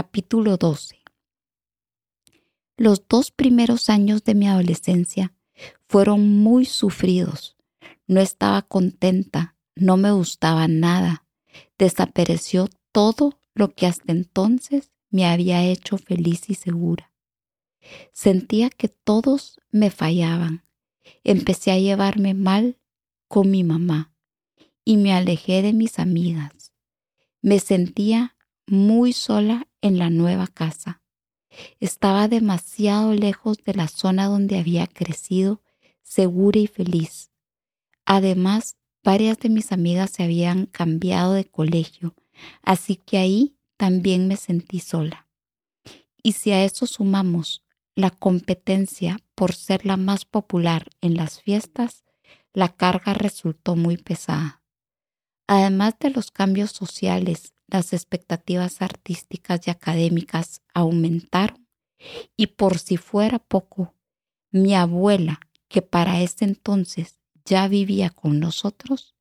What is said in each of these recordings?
Capítulo 12 Los dos primeros años de mi adolescencia fueron muy sufridos. No estaba contenta, no me gustaba nada. Desapareció todo lo que hasta entonces me había hecho feliz y segura. Sentía que todos me fallaban. Empecé a llevarme mal con mi mamá y me alejé de mis amigas. Me sentía muy sola en la nueva casa. Estaba demasiado lejos de la zona donde había crecido, segura y feliz. Además, varias de mis amigas se habían cambiado de colegio, así que ahí también me sentí sola. Y si a eso sumamos la competencia por ser la más popular en las fiestas, la carga resultó muy pesada. Además de los cambios sociales, las expectativas artísticas y académicas aumentaron y por si fuera poco, mi abuela, que para ese entonces ya vivía con nosotros,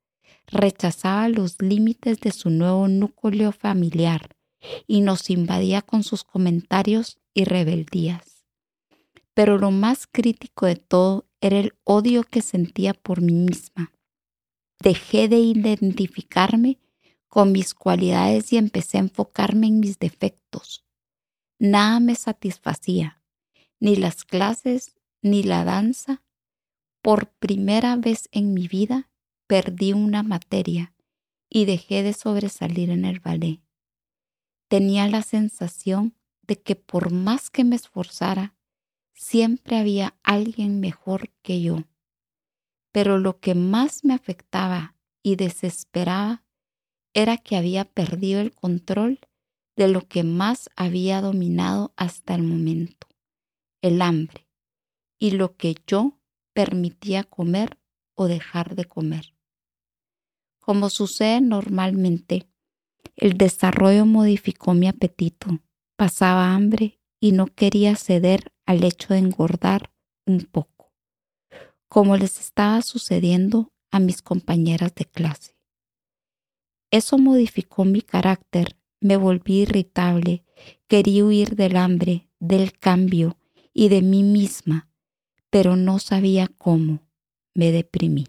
rechazaba los límites de su nuevo núcleo familiar y nos invadía con sus comentarios y rebeldías. Pero lo más crítico de todo era el odio que sentía por mí misma. Dejé de identificarme con mis cualidades y empecé a enfocarme en mis defectos. Nada me satisfacía, ni las clases, ni la danza. Por primera vez en mi vida perdí una materia y dejé de sobresalir en el ballet. Tenía la sensación de que por más que me esforzara, siempre había alguien mejor que yo. Pero lo que más me afectaba y desesperaba era que había perdido el control de lo que más había dominado hasta el momento, el hambre, y lo que yo permitía comer o dejar de comer. Como sucede normalmente, el desarrollo modificó mi apetito, pasaba hambre y no quería ceder al hecho de engordar un poco, como les estaba sucediendo a mis compañeras de clase. Eso modificó mi carácter, me volví irritable, quería huir del hambre, del cambio y de mí misma, pero no sabía cómo. Me deprimí.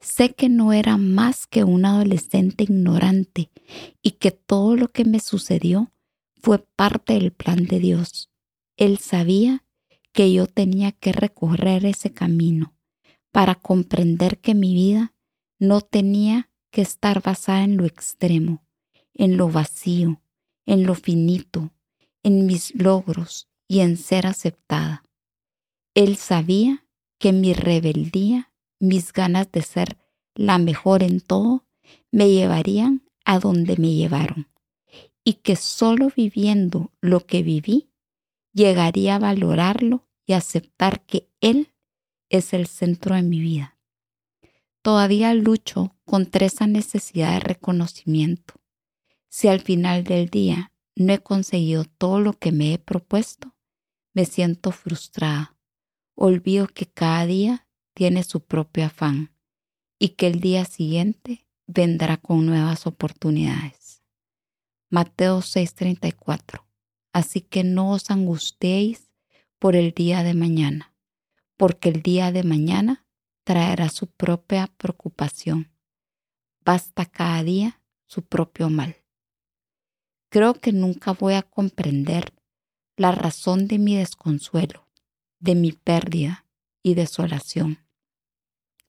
Sé que no era más que un adolescente ignorante y que todo lo que me sucedió fue parte del plan de Dios. Él sabía que yo tenía que recorrer ese camino para comprender que mi vida no tenía que estar basada en lo extremo, en lo vacío, en lo finito, en mis logros y en ser aceptada. Él sabía que mi rebeldía, mis ganas de ser la mejor en todo, me llevarían a donde me llevaron y que solo viviendo lo que viví, llegaría a valorarlo y aceptar que Él es el centro de mi vida. Todavía lucho contra esa necesidad de reconocimiento. Si al final del día no he conseguido todo lo que me he propuesto, me siento frustrada. Olvido que cada día tiene su propio afán y que el día siguiente vendrá con nuevas oportunidades. Mateo 6:34. Así que no os angustiéis por el día de mañana, porque el día de mañana traerá su propia preocupación. Basta cada día su propio mal. Creo que nunca voy a comprender la razón de mi desconsuelo, de mi pérdida y desolación.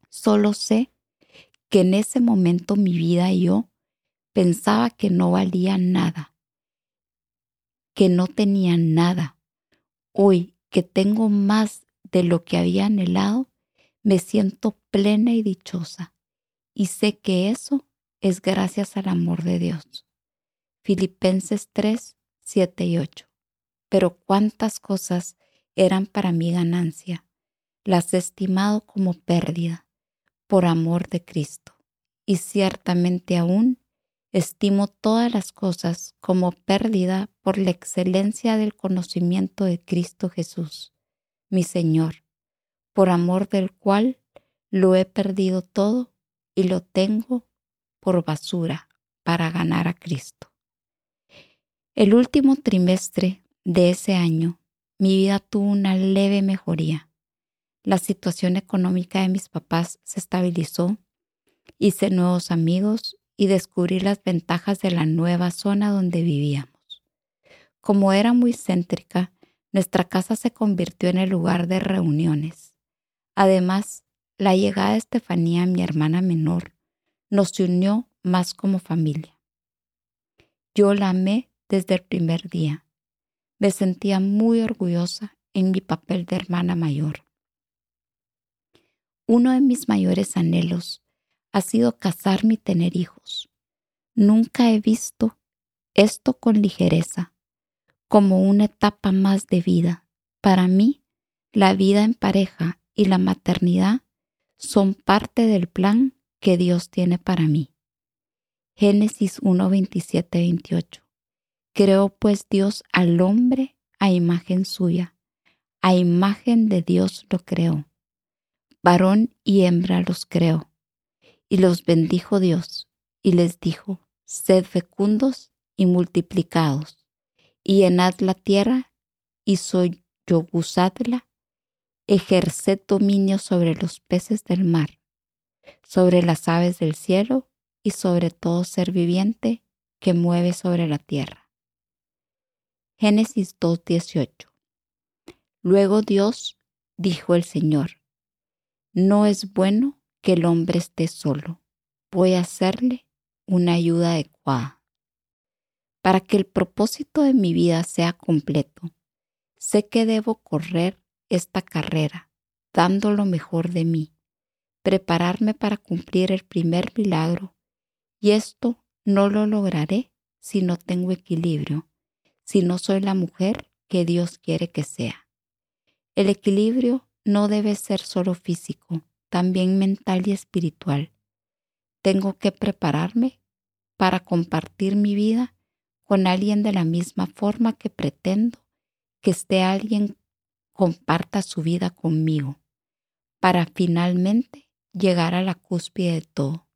Solo sé que en ese momento mi vida y yo Pensaba que no valía nada, que no tenía nada. Hoy que tengo más de lo que había anhelado, me siento plena y dichosa y sé que eso es gracias al amor de Dios. Filipenses 3, 7 y 8. Pero cuántas cosas eran para mi ganancia, las he estimado como pérdida por amor de Cristo. Y ciertamente aún Estimo todas las cosas como pérdida por la excelencia del conocimiento de Cristo Jesús, mi Señor, por amor del cual lo he perdido todo y lo tengo por basura para ganar a Cristo. El último trimestre de ese año, mi vida tuvo una leve mejoría. La situación económica de mis papás se estabilizó, hice nuevos amigos y descubrí las ventajas de la nueva zona donde vivíamos. Como era muy céntrica, nuestra casa se convirtió en el lugar de reuniones. Además, la llegada de Estefanía, mi hermana menor, nos unió más como familia. Yo la amé desde el primer día. Me sentía muy orgullosa en mi papel de hermana mayor. Uno de mis mayores anhelos ha sido casarme y tener hijos. Nunca he visto esto con ligereza, como una etapa más de vida. Para mí, la vida en pareja y la maternidad son parte del plan que Dios tiene para mí. Génesis 1, 28. Creó pues Dios al hombre a imagen suya, a imagen de Dios lo creó. Varón y hembra los creó. Y los bendijo Dios, y les dijo, sed fecundos y multiplicados, y llenad la tierra, y soy yo gustadla, ejerced dominio sobre los peces del mar, sobre las aves del cielo, y sobre todo ser viviente que mueve sobre la tierra. Génesis 2.18. Luego Dios dijo el Señor, no es bueno que el hombre esté solo, voy a hacerle una ayuda adecuada. Para que el propósito de mi vida sea completo, sé que debo correr esta carrera, dando lo mejor de mí, prepararme para cumplir el primer milagro, y esto no lo lograré si no tengo equilibrio si no soy la mujer que Dios quiere que sea. El equilibrio no debe ser solo físico, también mental y espiritual. Tengo que prepararme para compartir mi vida con alguien de la misma forma que pretendo que este alguien comparta su vida conmigo, para finalmente llegar a la cúspide de todo,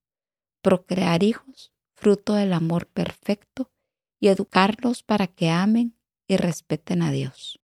procrear hijos, fruto del amor perfecto y educarlos para que amen y respeten a Dios.